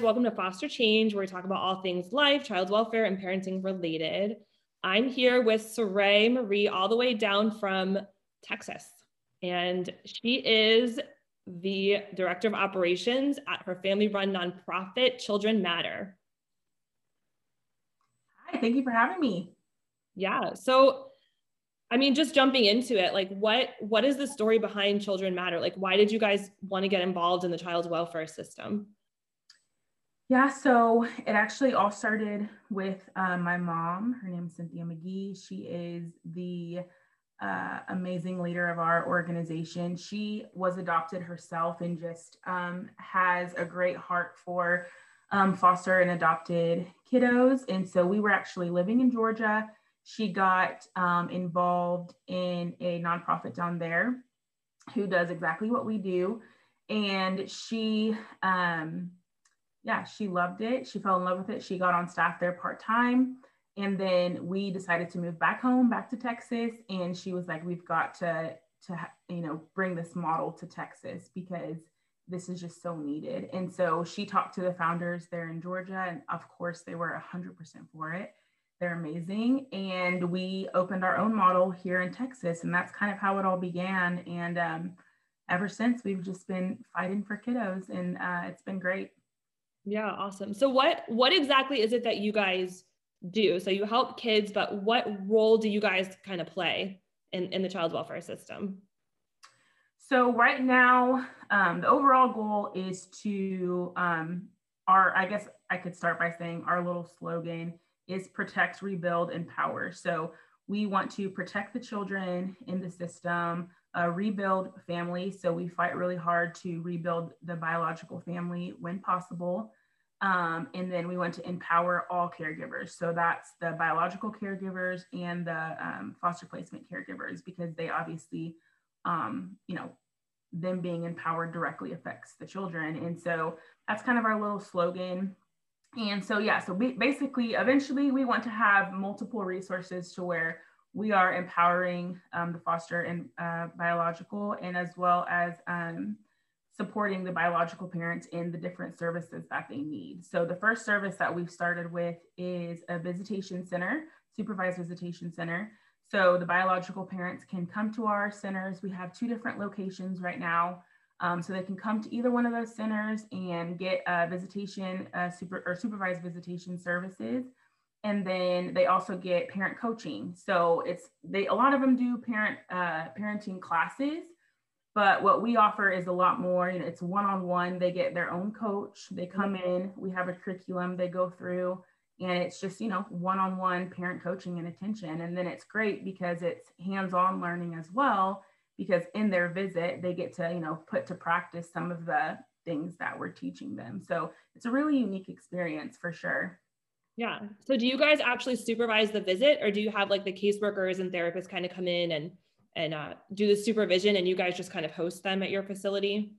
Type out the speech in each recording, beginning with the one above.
guys. Welcome to Foster Change, where we talk about all things life, child welfare, and parenting related. I'm here with Saray Marie, all the way down from Texas. And she is the director of operations at her family run nonprofit, Children Matter. Hi, thank you for having me. Yeah. So, I mean, just jumping into it, like what what is the story behind Children Matter? Like, why did you guys want to get involved in the child welfare system? Yeah, so it actually all started with uh, my mom. Her name is Cynthia McGee. She is the uh, amazing leader of our organization. She was adopted herself and just um, has a great heart for um, foster and adopted kiddos. And so we were actually living in Georgia. She got um, involved in a nonprofit down there who does exactly what we do. And she, um, yeah, she loved it. She fell in love with it. She got on staff there part time. And then we decided to move back home, back to Texas. And she was like, we've got to, to, you know, bring this model to Texas because this is just so needed. And so she talked to the founders there in Georgia. And of course, they were 100% for it. They're amazing. And we opened our own model here in Texas. And that's kind of how it all began. And um, ever since, we've just been fighting for kiddos. And uh, it's been great. Yeah, awesome. So what what exactly is it that you guys do? So you help kids, but what role do you guys kind of play in, in the child welfare system? So right now, um, the overall goal is to um, our, I guess I could start by saying our little slogan is protect, rebuild, empower. So we want to protect the children in the system, uh, rebuild families. So we fight really hard to rebuild the biological family when possible. Um, and then we want to empower all caregivers. So that's the biological caregivers and the um, foster placement caregivers, because they obviously, um, you know, them being empowered directly affects the children. And so that's kind of our little slogan. And so, yeah, so basically, eventually, we want to have multiple resources to where we are empowering um, the foster and uh, biological, and as well as um, supporting the biological parents in the different services that they need. So the first service that we've started with is a visitation center, supervised visitation center. So the biological parents can come to our centers. We have two different locations right now. Um, so they can come to either one of those centers and get a visitation super or supervised visitation services and then they also get parent coaching so it's they a lot of them do parent uh, parenting classes but what we offer is a lot more you know it's one-on-one they get their own coach they come mm-hmm. in we have a curriculum they go through and it's just you know one-on-one parent coaching and attention and then it's great because it's hands-on learning as well because in their visit they get to you know put to practice some of the things that we're teaching them. So it's a really unique experience for sure. Yeah. So do you guys actually supervise the visit or do you have like the caseworkers and therapists kind of come in and and uh, do the supervision and you guys just kind of host them at your facility?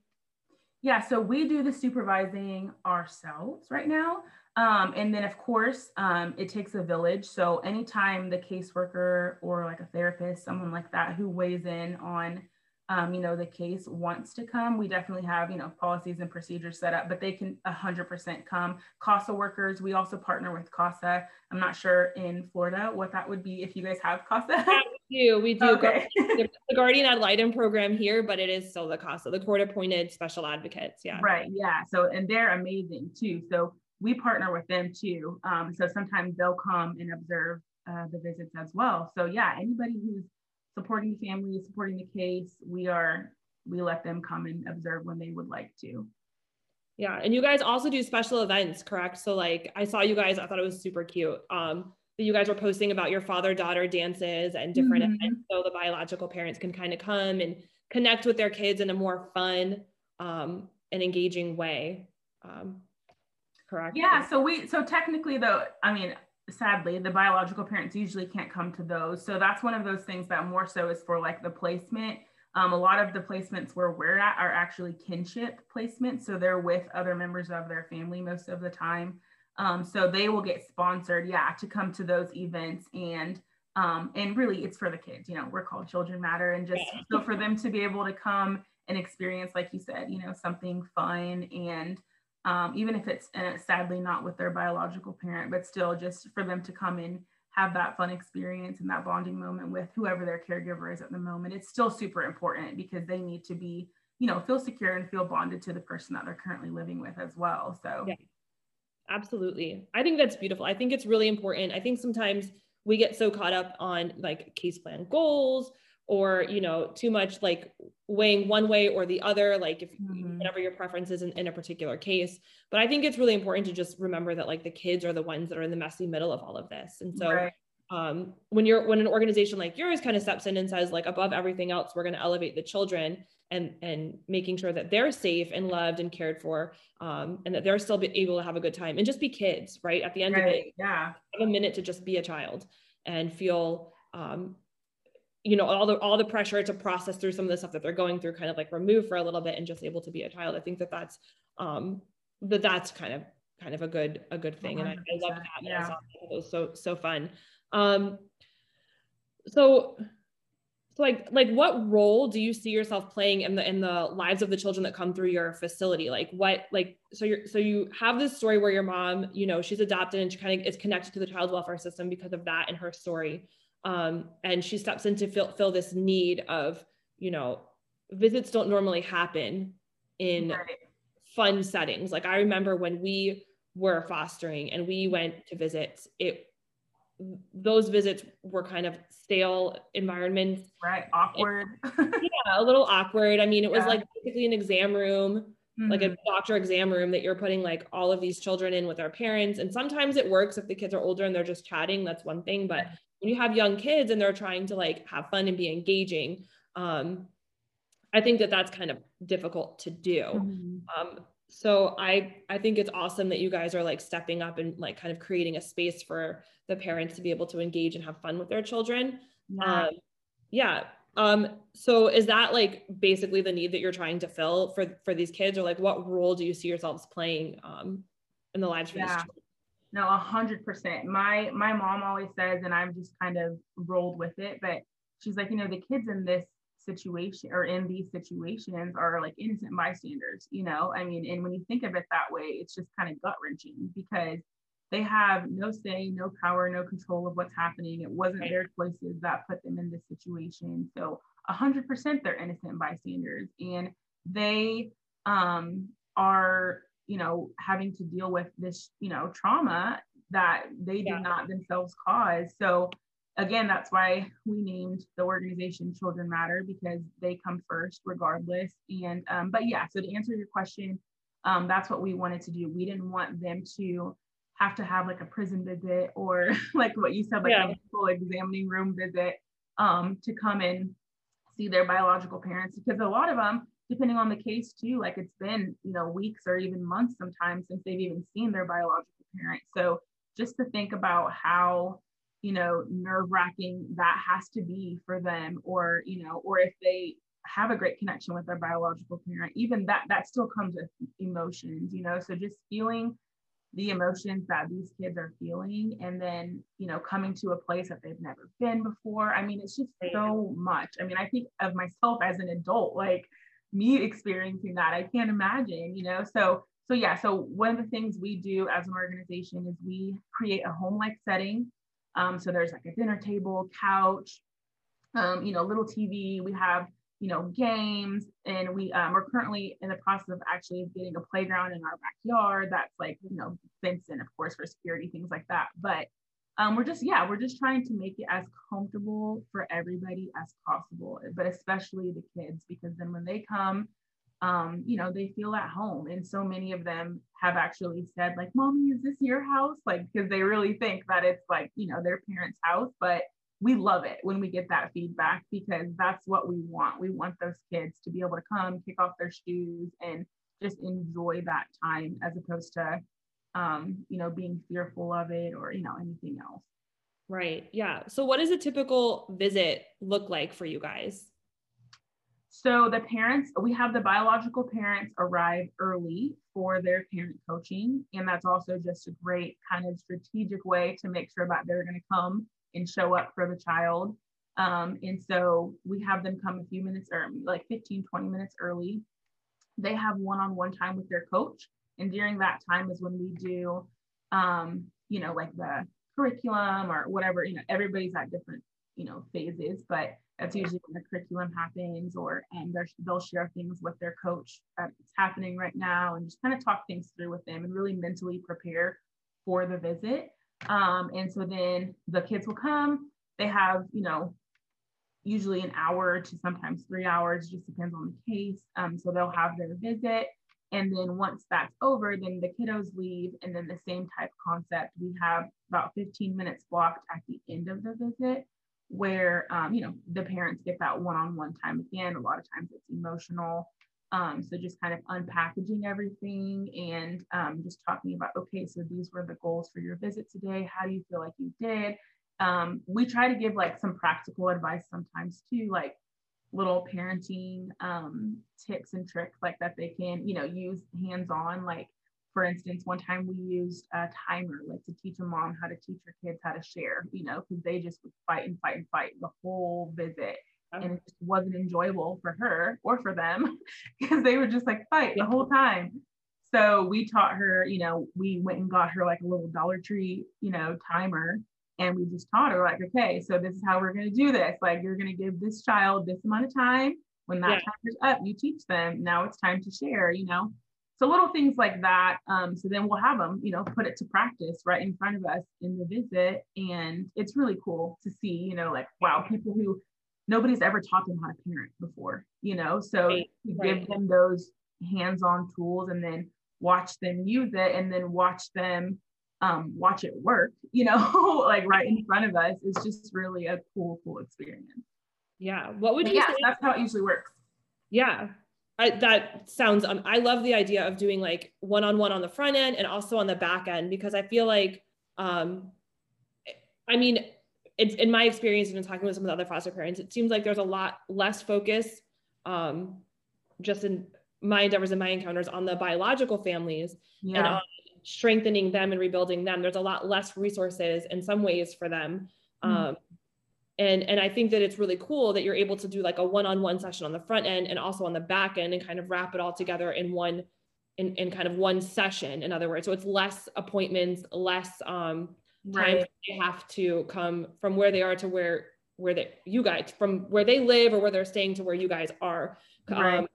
Yeah, so we do the supervising ourselves right now. Um, and then of course, um, it takes a village. So anytime the caseworker or like a therapist, someone like that who weighs in on um, you know, the case wants to come, we definitely have, you know, policies and procedures set up, but they can 100% come. CASA workers, we also partner with CASA. I'm not sure in Florida what that would be if you guys have CASA. Do. We do. Okay. the Guardian ad litem program here, but it is still the CASA, the court appointed special advocates. Yeah. Right. Yeah. So, and they're amazing too. So we partner with them too. Um, so sometimes they'll come and observe uh, the visits as well. So yeah, anybody who's supporting the family, supporting the case. We are, we let them come and observe when they would like to. Yeah. And you guys also do special events, correct? So like I saw you guys, I thought it was super cute. Um, that you guys were posting about your father daughter dances and different mm-hmm. events. So the biological parents can kind of come and connect with their kids in a more fun um, and engaging way. Um, correct? Yeah. So we, so technically though, I mean, sadly the biological parents usually can't come to those so that's one of those things that more so is for like the placement um, a lot of the placements where we're at are actually kinship placements so they're with other members of their family most of the time um, so they will get sponsored yeah to come to those events and um, and really it's for the kids you know we're called children matter and just so for them to be able to come and experience like you said you know something fun and um, even if it's uh, sadly not with their biological parent, but still just for them to come in, have that fun experience and that bonding moment with whoever their caregiver is at the moment. It's still super important because they need to be, you know, feel secure and feel bonded to the person that they're currently living with as well. So, yeah. Absolutely. I think that's beautiful. I think it's really important. I think sometimes we get so caught up on like case plan goals or you know too much like weighing one way or the other like if mm-hmm. whatever your preference is in, in a particular case but i think it's really important to just remember that like the kids are the ones that are in the messy middle of all of this and so right. Um, when you're when an organization like yours kind of steps in and says like above everything else we're going to elevate the children and and making sure that they're safe and loved and cared for um, and that they're still able to have a good time and just be kids right at the end right. of it yeah have a minute to just be a child and feel um, you know all the all the pressure to process through some of the stuff that they're going through kind of like remove for a little bit and just able to be a child i think that that's um that that's kind of kind of a good a good thing 100%. and i, I love that yeah. it was so so fun um so so like like what role do you see yourself playing in the in the lives of the children that come through your facility? Like what like so you're so you have this story where your mom you know she's adopted and she kind of is connected to the child welfare system because of that in her story. Um, and she steps in to fill, fill this need of you know visits don't normally happen in right. fun settings. Like i remember when we were fostering and we went to visit it those visits were kind of stale environments right awkward yeah a little awkward i mean it was yeah. like basically an exam room mm-hmm. like a mm-hmm. doctor exam room that you're putting like all of these children in with their parents and sometimes it works if the kids are older and they're just chatting that's one thing but when you have young kids and they're trying to like have fun and be engaging um, i think that that's kind of difficult to do mm-hmm. um, so i i think it's awesome that you guys are like stepping up and like kind of creating a space for the parents to be able to engage and have fun with their children yeah. Um, yeah um so is that like basically the need that you're trying to fill for for these kids or like what role do you see yourselves playing um in the lives for yeah. these children no, a hundred percent. My my mom always says, and I've just kind of rolled with it, but she's like, you know, the kids in this situation or in these situations are like innocent bystanders, you know. I mean, and when you think of it that way, it's just kind of gut wrenching because they have no say, no power, no control of what's happening. It wasn't their choices that put them in this situation. So a hundred percent they're innocent bystanders and they um are you know, having to deal with this, you know, trauma that they did not themselves cause. So again, that's why we named the organization Children Matter because they come first regardless. And um, but yeah, so to answer your question, um, that's what we wanted to do. We didn't want them to have to have like a prison visit or like what you said, like yeah. a full examining room visit um, to come and see their biological parents because a lot of them depending on the case too like it's been you know weeks or even months sometimes since they've even seen their biological parent so just to think about how you know nerve wracking that has to be for them or you know or if they have a great connection with their biological parent even that that still comes with emotions you know so just feeling the emotions that these kids are feeling and then you know coming to a place that they've never been before i mean it's just so much i mean i think of myself as an adult like me experiencing that. I can't imagine, you know. So so yeah, so one of the things we do as an organization is we create a home-like setting. Um, so there's like a dinner table, couch, um, you know, little TV. We have you know games, and we um, we're currently in the process of actually getting a playground in our backyard that's like you know fenced in, of course, for security things like that. But um, we're just yeah we're just trying to make it as comfortable for everybody as possible but especially the kids because then when they come um, you know they feel at home and so many of them have actually said like mommy is this your house like because they really think that it's like you know their parents house but we love it when we get that feedback because that's what we want we want those kids to be able to come kick off their shoes and just enjoy that time as opposed to um, you know, being fearful of it or, you know, anything else. Right. Yeah. So what does a typical visit look like for you guys? So the parents, we have the biological parents arrive early for their parent coaching. And that's also just a great kind of strategic way to make sure that they're going to come and show up for the child. Um, and so we have them come a few minutes or like 15, 20 minutes early. They have one-on-one time with their coach And during that time is when we do, um, you know, like the curriculum or whatever, you know, everybody's at different, you know, phases, but that's usually when the curriculum happens or and they'll share things with their coach that's happening right now and just kind of talk things through with them and really mentally prepare for the visit. Um, and so then the kids will come, they have, you know, usually an hour to sometimes three hours, just depends on the case. Um, so they'll have their visit. And then once that's over, then the kiddos leave. And then the same type concept, we have about 15 minutes blocked at the end of the visit where, um, you know, the parents get that one-on-one time again. A lot of times it's emotional. Um, so just kind of unpackaging everything and um, just talking about, okay, so these were the goals for your visit today. How do you feel like you did? Um, we try to give like some practical advice sometimes too, like little parenting um, tips and tricks like that they can, you know, use hands-on. Like for instance, one time we used a timer, like to teach a mom how to teach her kids how to share, you know, because they just would fight and fight and fight the whole visit. Oh. And it just wasn't enjoyable for her or for them because they would just like fight the whole time. So we taught her, you know, we went and got her like a little Dollar Tree, you know, timer and we just taught her like okay so this is how we're going to do this like you're going to give this child this amount of time when that yeah. time is up you teach them now it's time to share you know so little things like that um, so then we'll have them you know put it to practice right in front of us in the visit and it's really cool to see you know like wow people who nobody's ever taught them how to parent before you know so right. Right. give them those hands-on tools and then watch them use it and then watch them um, watch it work, you know, like right in front of us is just really a cool, cool experience. Yeah. What would but you yeah, say? That's how it usually works. Yeah. I, that sounds, um, I love the idea of doing like one-on-one on the front end and also on the back end, because I feel like, um, I mean, it's in my experience and talking with some of the other foster parents, it seems like there's a lot less focus, um, just in my endeavors and my encounters on the biological families yeah. and on strengthening them and rebuilding them there's a lot less resources in some ways for them mm-hmm. Um, and and i think that it's really cool that you're able to do like a one-on-one session on the front end and also on the back end and kind of wrap it all together in one in, in kind of one session in other words so it's less appointments less um time right. they have to come from where they are to where where they you guys from where they live or where they're staying to where you guys are right. um,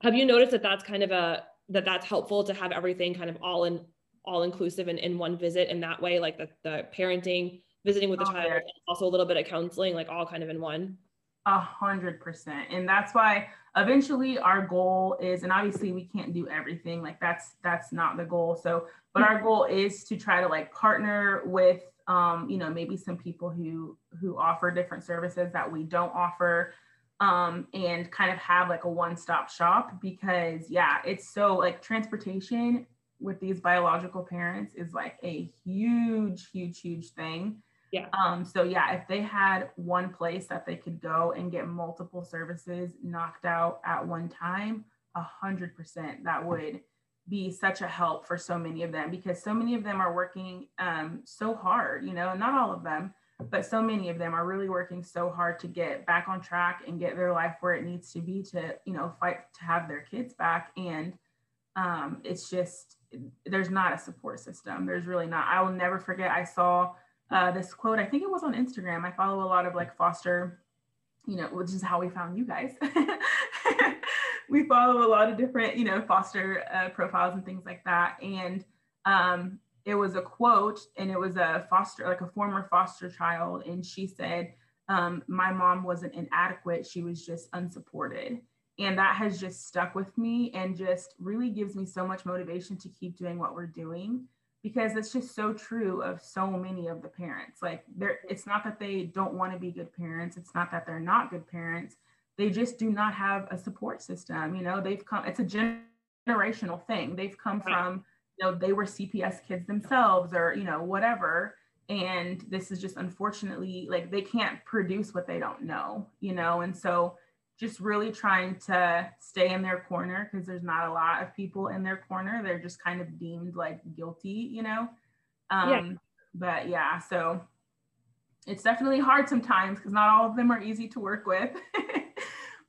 have you noticed that that's kind of a that that's helpful to have everything kind of all in all inclusive and in one visit in that way like the, the parenting visiting with the child also a little bit of counseling like all kind of in one. A hundred percent. And that's why eventually our goal is and obviously we can't do everything like that's that's not the goal. So but our goal is to try to like partner with um you know maybe some people who who offer different services that we don't offer um, and kind of have like a one-stop shop because yeah, it's so like transportation with these biological parents is like a huge, huge, huge thing. Yeah. Um, so yeah, if they had one place that they could go and get multiple services knocked out at one time, a hundred percent that would be such a help for so many of them because so many of them are working um, so hard, you know, not all of them, but so many of them are really working so hard to get back on track and get their life where it needs to be to you know fight to have their kids back. And um, it's just there's not a support system. There's really not. I will never forget i saw uh, this quote i think it was on instagram. I follow a lot of like foster you know which is how we found you guys. We follow a lot of different you know foster uh, profiles and things like that. And um, it was a quote and it was a foster like a former foster child. And she said um, my mom wasn't inadequate. She was just unsupported. And that has just stuck with me and just really gives me so much motivation to keep doing what we're doing because it's just so true of so many of the parents. Like they're it's not that they don't want to be good parents it's not that they're not good parents they just do not have a support system you know they've come it's a generational thing. They've come from you know they were cps kids themselves or you know whatever and this is just unfortunately like they can't produce what they don't know you know and so just really trying to stay in their corner because there's not a lot of people in their corner they're just kind of deemed like guilty you know um yeah. but yeah so it's definitely hard sometimes because not all of them are easy to work with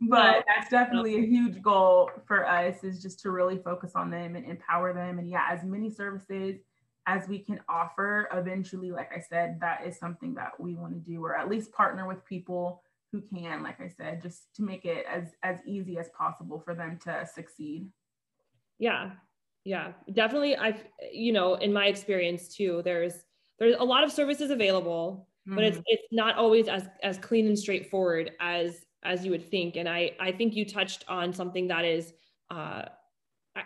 but that's definitely a huge goal for us is just to really focus on them and empower them. And yeah, as many services as we can offer eventually, like I said, that is something that we want to do, or at least partner with people who can, like I said, just to make it as as easy as possible for them to succeed. Yeah. Yeah, definitely. I've, you know, in my experience too, there's there's a lot of services available, mm-hmm. but it's mm-hmm. it's not always as as clean and straightforward as as you would think. And I I think you touched on something that is uh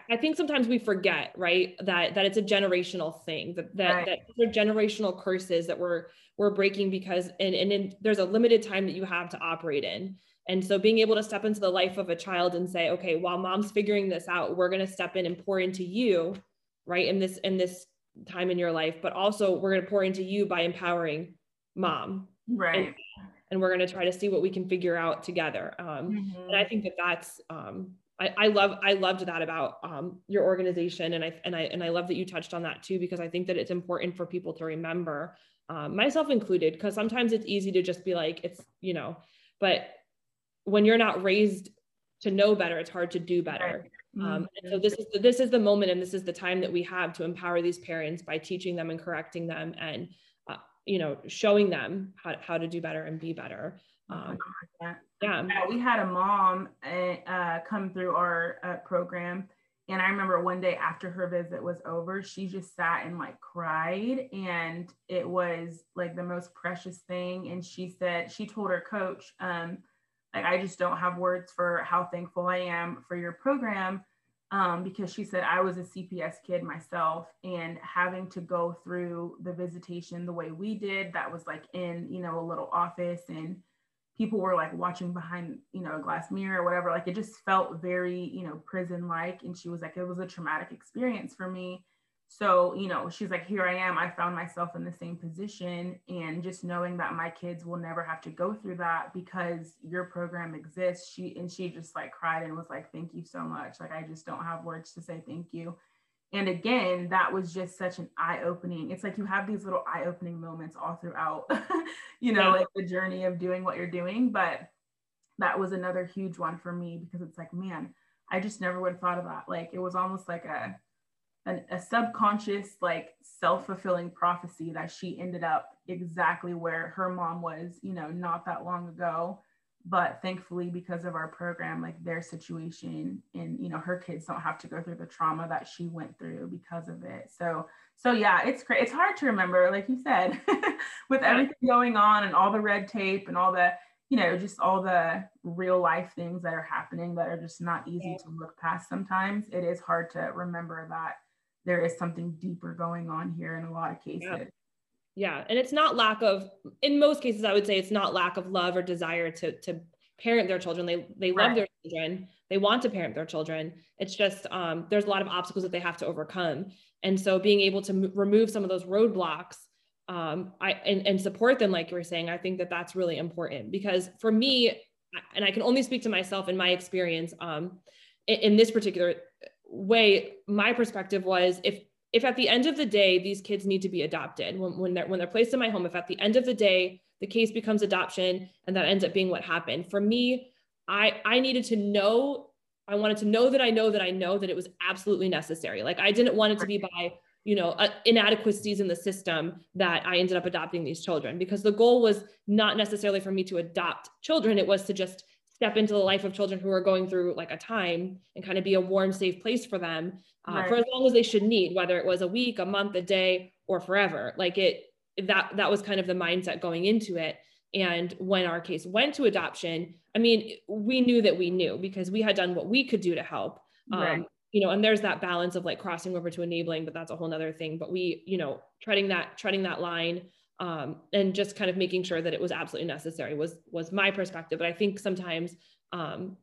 I think sometimes we forget, right, that that it's a generational thing, that that, right. that they're generational curses that we're we're breaking because and and in, there's a limited time that you have to operate in. And so being able to step into the life of a child and say, okay, while mom's figuring this out, we're going to step in and pour into you, right, in this in this time in your life, but also we're going to pour into you by empowering mom, right. And, and we're going to try to see what we can figure out together. Um, mm-hmm. And I think that that's um, I, I love I loved that about um, your organization. And I and I and I love that you touched on that too because I think that it's important for people to remember um, myself included because sometimes it's easy to just be like it's you know but when you're not raised to know better it's hard to do better. Um, and so this is the, this is the moment and this is the time that we have to empower these parents by teaching them and correcting them and uh, you know showing them how, how to do better and be better um, yeah. yeah. we had a mom uh, uh, come through our uh, program. And I remember one day after her visit was over, she just sat and like cried. And it was like the most precious thing. And she said, she told her coach, um, like, I just don't have words for how thankful I am for your program. Um, because she said I was a CPS kid myself and having to go through the visitation the way we did, that was like in, you know, a little office and people were like watching behind you know a glass mirror or whatever like it just felt very you know prison like and she was like it was a traumatic experience for me. So you know she's like here i am i found myself in the same position and just knowing that my kids will never have to go through that because your program exists she and she just like cried and was like thank you so much. Like i just don't have words to say thank you and again that was just such an eye-opening it's like you have these little eye-opening moments all throughout you know yeah. like the journey of doing what you're doing but that was another huge one for me because it's like man i just never would have thought of that like it was almost like a an, a subconscious like self-fulfilling prophecy that she ended up exactly where her mom was you know not that long ago but thankfully because of our program like their situation and you know her kids don't have to go through the trauma that she went through because of it. So so yeah it's great it's hard to remember like you said with everything going on and all the red tape and all the you know just all the real life things that are happening that are just not easy to look past sometimes it is hard to remember that there is something deeper going on here in a lot of cases. yeah yeah and it's not lack of in most cases i would say it's not lack of love or desire to to parent their children. They they right. love their children. They want to parent their children. It's just um, there's a lot of obstacles that they have to overcome. And so being able to m- remove some of those roadblocks um, I, and, and support them like you were saying i think that that's really important. Because for me and i can only speak to myself in my experience um, in, in this particular way my perspective was if if at the end of the day these kids need to be adopted when, when they're when they're placed in my home if at the end of the day the case becomes adoption and that ends up being what happened. For me i i needed to know i wanted to know that i know that i know that it was absolutely necessary. Like i didn't want it to be by you know uh, inadequacies in the system that i ended up adopting these children because the goal was not necessarily for me to adopt children. It was to just step into the life of children who are going through like a time and kind of be a warm, safe place for them uh, right. for as long as they should need, whether it was a week, a month, a day, or forever. Like it, that that was kind of the mindset going into it. And when our case went to adoption, I mean, we knew that we knew because we had done what we could do to help. Um, right. You know, and there's that balance of like crossing over to enabling, but that's a whole nother thing. But we, you know, treading that treading that line um, and just kind of making sure that it was absolutely necessary was was my perspective. But I think sometimes um,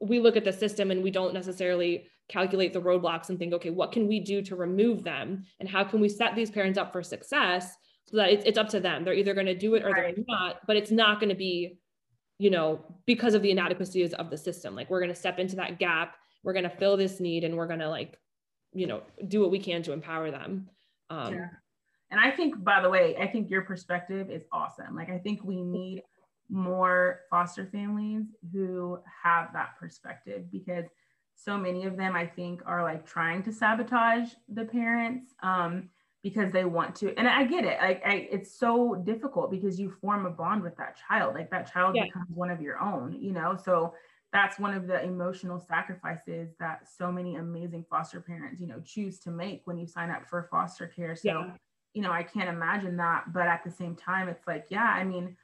we look at the system and we don't necessarily calculate the roadblocks and think, okay, what can we do to remove them, and how can we set these parents up for success so that it's, it's up to them. They're either going to do it or right. they're not, but it's not going to be, you know, because of the inadequacies of the system. Like we're going to step into that gap, we're going to fill this need, and we're going to like, you know, do what we can to empower them. Um, yeah. And I think, by the way, I think your perspective is awesome. Like, I think we need more foster families who have that perspective because so many of them I think are like trying to sabotage the parents um, because they want to. And I get it. Like I, it's so difficult because you form a bond with that child. Like that child yeah. becomes one of your own, you know? So that's one of the emotional sacrifices that so many amazing foster parents, you know, choose to make when you sign up for foster care. So, yeah. You know, I can't imagine that. But at the same time, it's like, yeah, I mean,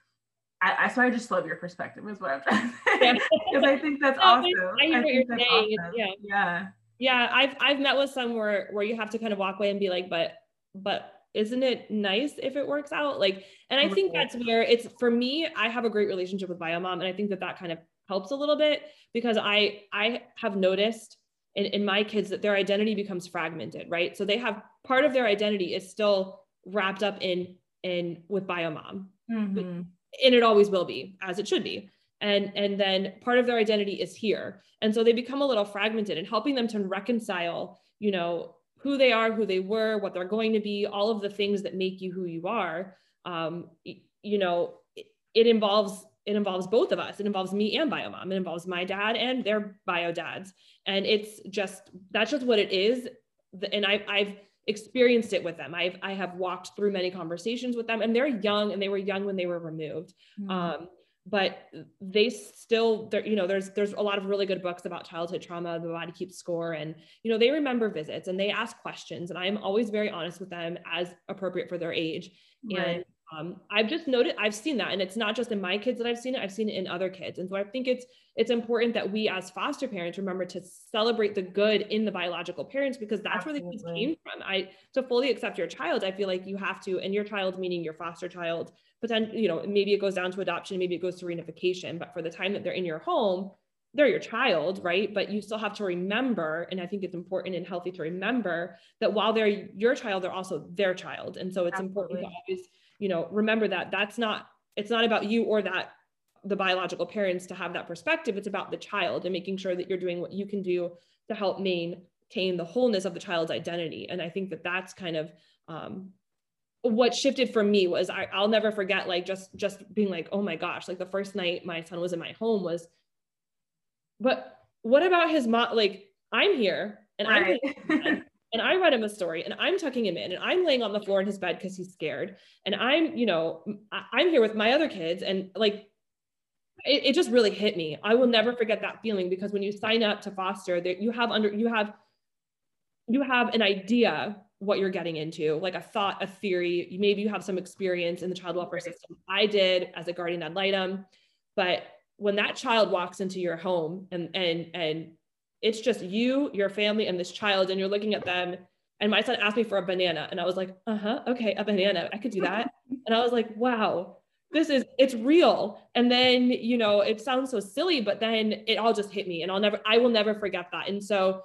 I, I, so I just love your perspective is what I'm trying to say because I think that's no, awesome. I, I what you're saying. Awesome. Yeah, yeah, yeah. I've I've met with some where where you have to kind of walk away and be like, but but isn't it nice if it works out? Like, and I think that's where it's for me. I have a great relationship with Biomom, and I think that that kind of helps a little bit because I I have noticed in, in my kids that their identity becomes fragmented, right? So they have part of their identity is still wrapped up in in with Biomom. Mm-hmm. And it always will be as it should be. And and then part of their identity is here. And so they become a little fragmented and helping them to reconcile you know who they are who they were what they're going to be all of the things that make you who you are. Um, you know it, it involves it involves both of us. It involves me and biomom. It involves my dad and their bio dads. And it's just that's just what it is. And I, i've experienced it with them. I've I have walked through many conversations with them, and they're young, and they were young when they were removed. Mm-hmm. Um, but they still, you know, there's there's a lot of really good books about childhood trauma. The Body Keeps Score, and you know, they remember visits and they ask questions, and I am always very honest with them as appropriate for their age. Right. And um, I've just noted, I've seen that, and it's not just in my kids that I've seen it. I've seen it in other kids, and so I think it's it's important that we, as foster parents, remember to celebrate the good in the biological parents because that's Absolutely. where the kids came from. I to fully accept your child, I feel like you have to, and your child meaning your foster child, but then you know maybe it goes down to adoption, maybe it goes to reunification, but for the time that they're in your home, they're your child, right? But you still have to remember, and I think it's important and healthy to remember that while they're your child, they're also their child, and so it's Absolutely. important to always you know remember that that's not it's not about you or that the biological parents to have that perspective. It's about the child and making sure that you're doing what you can do to help maintain the wholeness of the child's identity. And i think that that's kind of um, what shifted for me was I, i'll never forget like just just being like oh my gosh like the first night my son was in my home was but what about his mom like i'm here and right. i'm and I read him a story and I'm tucking him in and I'm laying on the floor in his bed because he's scared. And I'm, you know, I'm here with my other kids and like it, it, just really hit me. I will never forget that feeling because when you sign up to foster that you have under you have you have an idea what you're getting into, like a thought, a theory. Maybe you have some experience in the child welfare system. I did as a guardian ad litem, but when that child walks into your home and and and it's just you, your family, and this child, and you're looking at them. And my son asked me for a banana, and I was like, uh huh, okay, a banana, I could do that. and I was like, wow, this is it's real. And then you know, it sounds so silly, but then it all just hit me, and I'll never, I will never forget that. And so,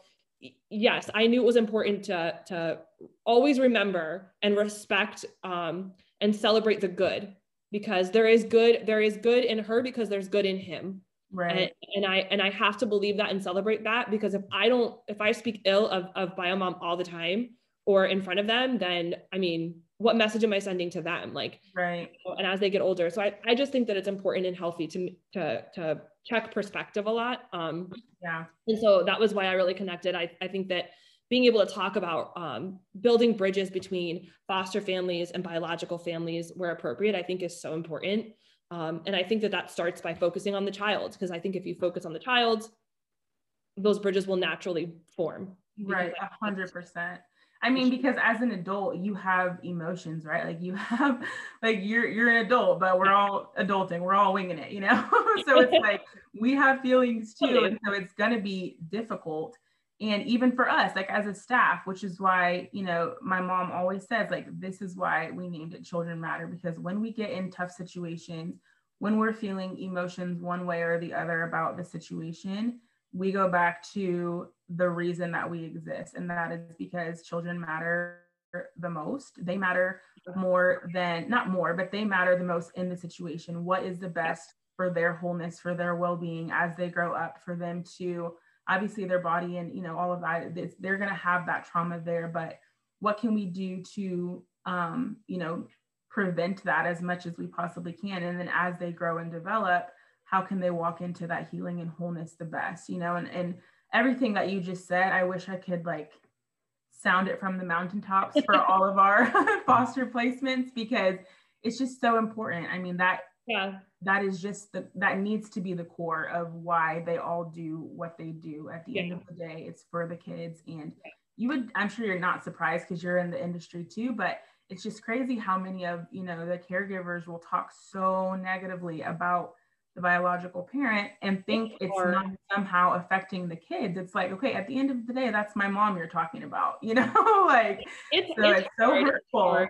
yes, I knew it was important to to always remember and respect um, and celebrate the good because there is good there is good in her because there's good in him right. And, and, i and i have to believe that and celebrate that because if i don't if i speak ill of, of biomom all the time or in front of them then i mean what message am i sending to them? Like right. and as they get older. So i, I just think that it's important and healthy to to to check perspective a lot. Um yeah. and so that was why i really connected. I, I think that being able to talk about um, building bridges between foster families and biological families where appropriate i think is so important um, and I think that that starts by focusing on the child, because I think if you focus on the child, those bridges will naturally form. Right, a hundred percent. I mean, because as an adult, you have emotions, right? Like you have, like you're you're an adult, but we're all adulting, we're all winging it, you know. so it's like we have feelings too, and so it's gonna be difficult and even for us like as a staff which is why you know my mom always says like this is why we named it children matter because when we get in tough situations when we're feeling emotions one way or the other about the situation we go back to the reason that we exist and that is because children matter the most. They matter more than not more but they matter the most in the situation. What is the best for their wholeness for their well-being as they grow up for them to obviously their body and you know all of that they're going to have that trauma there but what can we do to um, you know prevent that as much as we possibly can? And then as they grow and develop how can they walk into that healing and wholeness the best you know? And and everything that you just said i wish i could like sound it from the mountaintops for all of our foster placements because it's just so important. I mean that yeah. That is just the that needs to be the core of why they all do what they do. At the yeah. end of the day it's for the kids and you would i'm sure you're not surprised because you're in the industry too but it's just crazy how many of you know the caregivers will talk so negatively about the biological parent and think it's or, not somehow affecting the kids. It's like okay at the end of the day that's my mom you're talking about you know? Like it's, so it's, it's so hurtful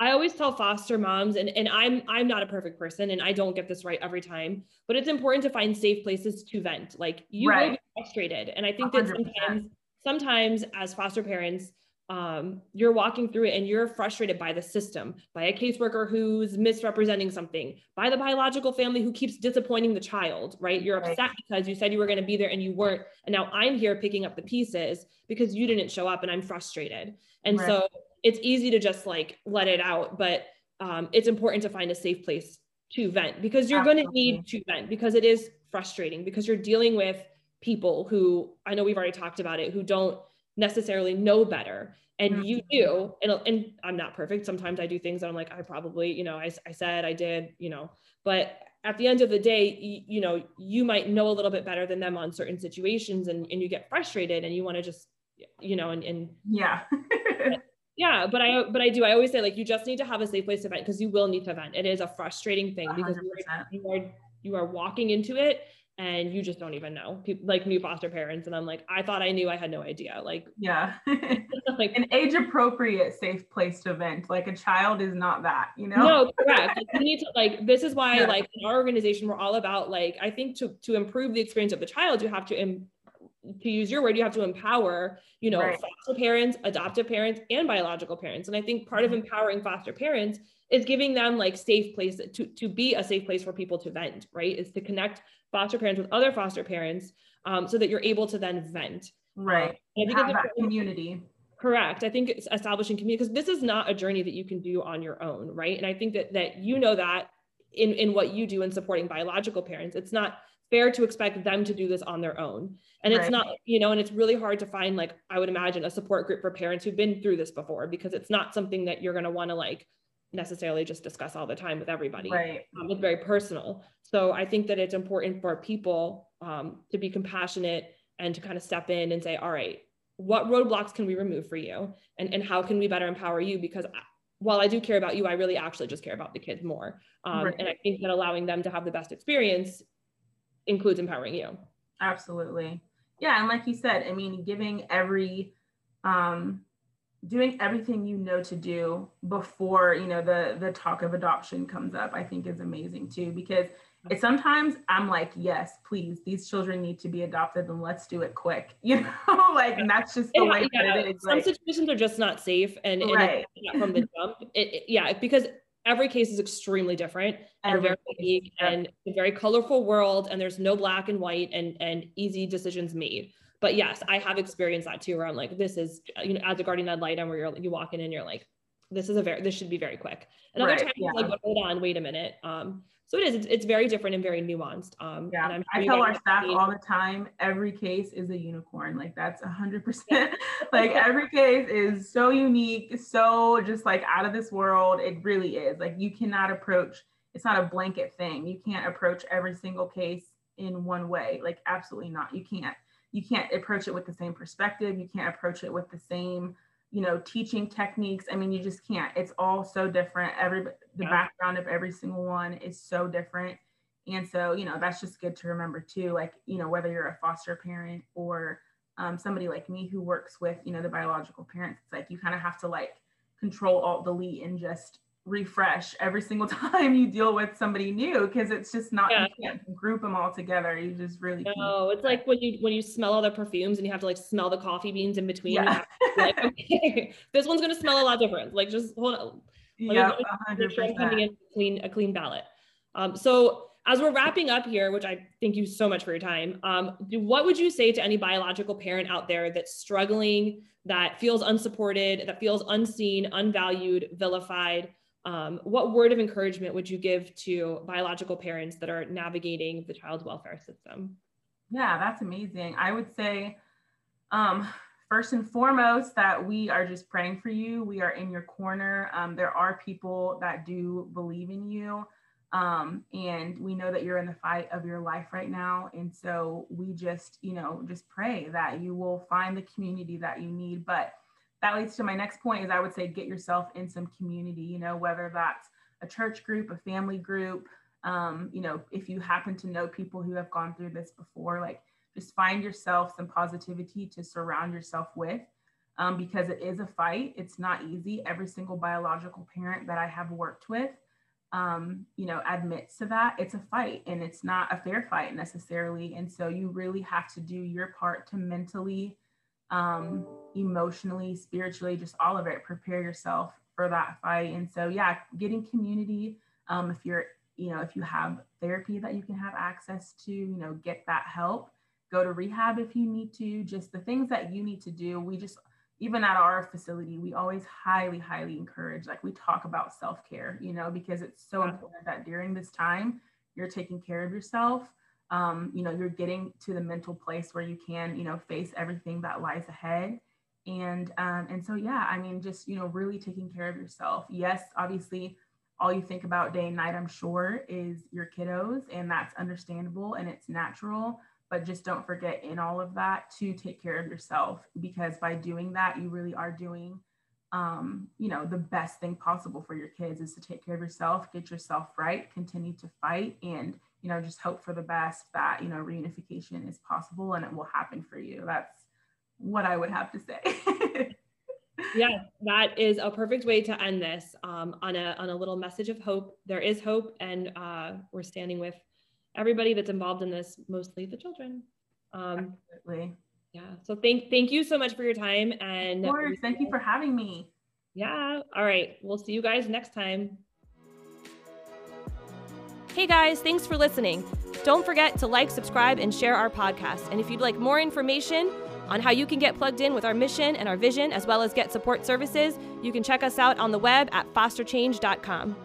I always tell foster moms, and, and I'm I'm not a perfect person and I don't get this right every time, but it's important to find safe places to vent. Like you right. will be frustrated. And I think 100%. that sometimes sometimes as foster parents, um, you're walking through it and you're frustrated by the system, by a caseworker who's misrepresenting something, by the biological family who keeps disappointing the child, right? You're upset right. because you said you were going to be there and you weren't. And now I'm here picking up the pieces because you didn't show up and I'm frustrated. And right. so it's easy to just like let it out, but um, it's important to find a safe place to vent because you're going to need to vent because it is frustrating because you're dealing with people who I know we've already talked about it who don't necessarily know better and mm-hmm. you do and, and i'm not perfect sometimes i do things that i'm like i probably you know I, I said i did you know but at the end of the day you, you know you might know a little bit better than them on certain situations and, and you get frustrated and you want to just you know and, and yeah yeah but i but i do i always say like you just need to have a safe place to vent because you will need to vent. It is a frustrating thing because you are, you are you are walking into it and you just don't even know. People like new foster parents and i'm like i thought i knew i had no idea. Like yeah. like an age appropriate safe place to vent like a child is not that you know? No correct. Like, you need to like this is why yeah. like in our organization we're all about like i think to to improve the experience of the child you have to Im- to use your word, you have to empower, you know, right. foster parents, adoptive parents, and biological parents. And I think part of mm-hmm. empowering foster parents is giving them like safe place to, to be a safe place for people to vent, right? Is to connect foster parents with other foster parents um, so that you're able to then vent. Right. Um, I think Have that community. Correct. I think it's establishing community because this is not a journey that you can do on your own, right? And I think that that you know that in in what you do in supporting biological parents, it's not fair to expect them to do this on their own. And it's right. not, you know, and it's really hard to find like I would imagine a support group for parents who've been through this before because it's not something that you're going to want to like necessarily just discuss all the time with everybody. Right. Um, it's very personal. So I think that it's important for people um, to be compassionate and to kind of step in and say, all right, what roadblocks can we remove for you? And, and how can we better empower you? Because while I do care about you, I really actually just care about the kids more. Um, right. And I think that allowing them to have the best experience includes empowering you. Absolutely. Yeah. And like you said, I mean, giving every um, doing everything you know to do before you know the the talk of adoption comes up i think is amazing too because it sometimes i'm like yes please these children need to be adopted and let's do it quick you know like and that's just the way yeah. it is some like, situations are just not safe and, right. from the jump it, it, yeah because every case is extremely different and every very unique and a very colorful world and there's no black and white and and easy decisions made but yes, I have experienced that too, where I'm like, this is, you know, as a guardian ad litem, where you're, you walk in and you're like, this is a very, this should be very quick. And other right, times, yeah. like, hold on, wait a minute. Um, so it is, it's, it's very different and very nuanced. Um, yeah, i tell our staff all the time, every case is a unicorn. Like that's a hundred percent. Like every case is so unique, so just like out of this world. It really is. Like you cannot approach. It's not a blanket thing. You can't approach every single case in one way. Like absolutely not. You can't you can't approach it with the same perspective you can't approach it with the same you know teaching techniques i mean you just can't it's all so different every the yeah. background of every single one is so different and so you know that's just good to remember too like you know whether you're a foster parent or um, somebody like me who works with you know the biological parents it's like you kind of have to like control alt delete and just refresh every single time you deal with somebody new because it's just not yeah. you can't group them all together you just really no it's like when you when you smell all the perfumes and you have to like smell the coffee beans in between yeah. like, okay, this one's gonna smell a lot different like just hold on yeah coming in clean a clean ballot um so as we're wrapping up here, which I thank you so much for your time, um, what would you say to any biological parent out there that's struggling, that feels unsupported, that feels unseen, unvalued, vilified? um, what word of encouragement would you give to biological parents that are navigating the child welfare system? Yeah, that's amazing. I would say, um, first and foremost, that we are just praying for you. We are in your corner. Um, there are people that do believe in you. Um, and we know that you're in the fight of your life right now. And so we just, you know, just pray that you will find the community that you need. But that leads to my next point is I would say get yourself in some community, you know, whether that's a church group, a family group, um, you know, if you happen to know people who have gone through this before, like just find yourself some positivity to surround yourself with. Um, because it is a fight. It's not easy. Every single biological parent that I have worked with um, you know, admits to that, it's a fight and it's not a fair fight necessarily. And so you really have to do your part to mentally, um, emotionally, spiritually, just all of it, prepare yourself for that fight. And so, yeah, getting community. Um, if you're, you know, if you have therapy that you can have access to, you know, get that help. Go to rehab if you need to. Just the things that you need to do. We just even at our facility, we always highly, highly encourage, like we talk about self care, you know, because it's so important that during this time, you're taking care of yourself. Um, you know, you're getting to the mental place where you can, you know, face everything that lies ahead. And um, and so yeah, I mean, just you know, really taking care of yourself. Yes, obviously, all you think about day and night, I'm sure, is your kiddos, and that's understandable and it's natural but just don't forget in all of that to take care of yourself because by doing that you really are doing um, you know the best thing possible for your kids is to take care of yourself get yourself right continue to fight and you know just hope for the best that you know reunification is possible and it will happen for you. That's what i would have to say. Yeah that is a perfect way to end this. Um, on a on a little message of hope there is hope and uh, we're standing with everybody that's involved in this, mostly the children. Um, Absolutely. Yeah. So thank thank you so much for your time and of course, thank you for having me. Yeah. All right. We'll see you guys next time. Hey guys, thanks for listening. Don't forget to like, subscribe, and share our podcast. And if you'd like more information on how you can get plugged in with our mission and our vision, as well as get support services, you can check us out on the web at fosterchange.com.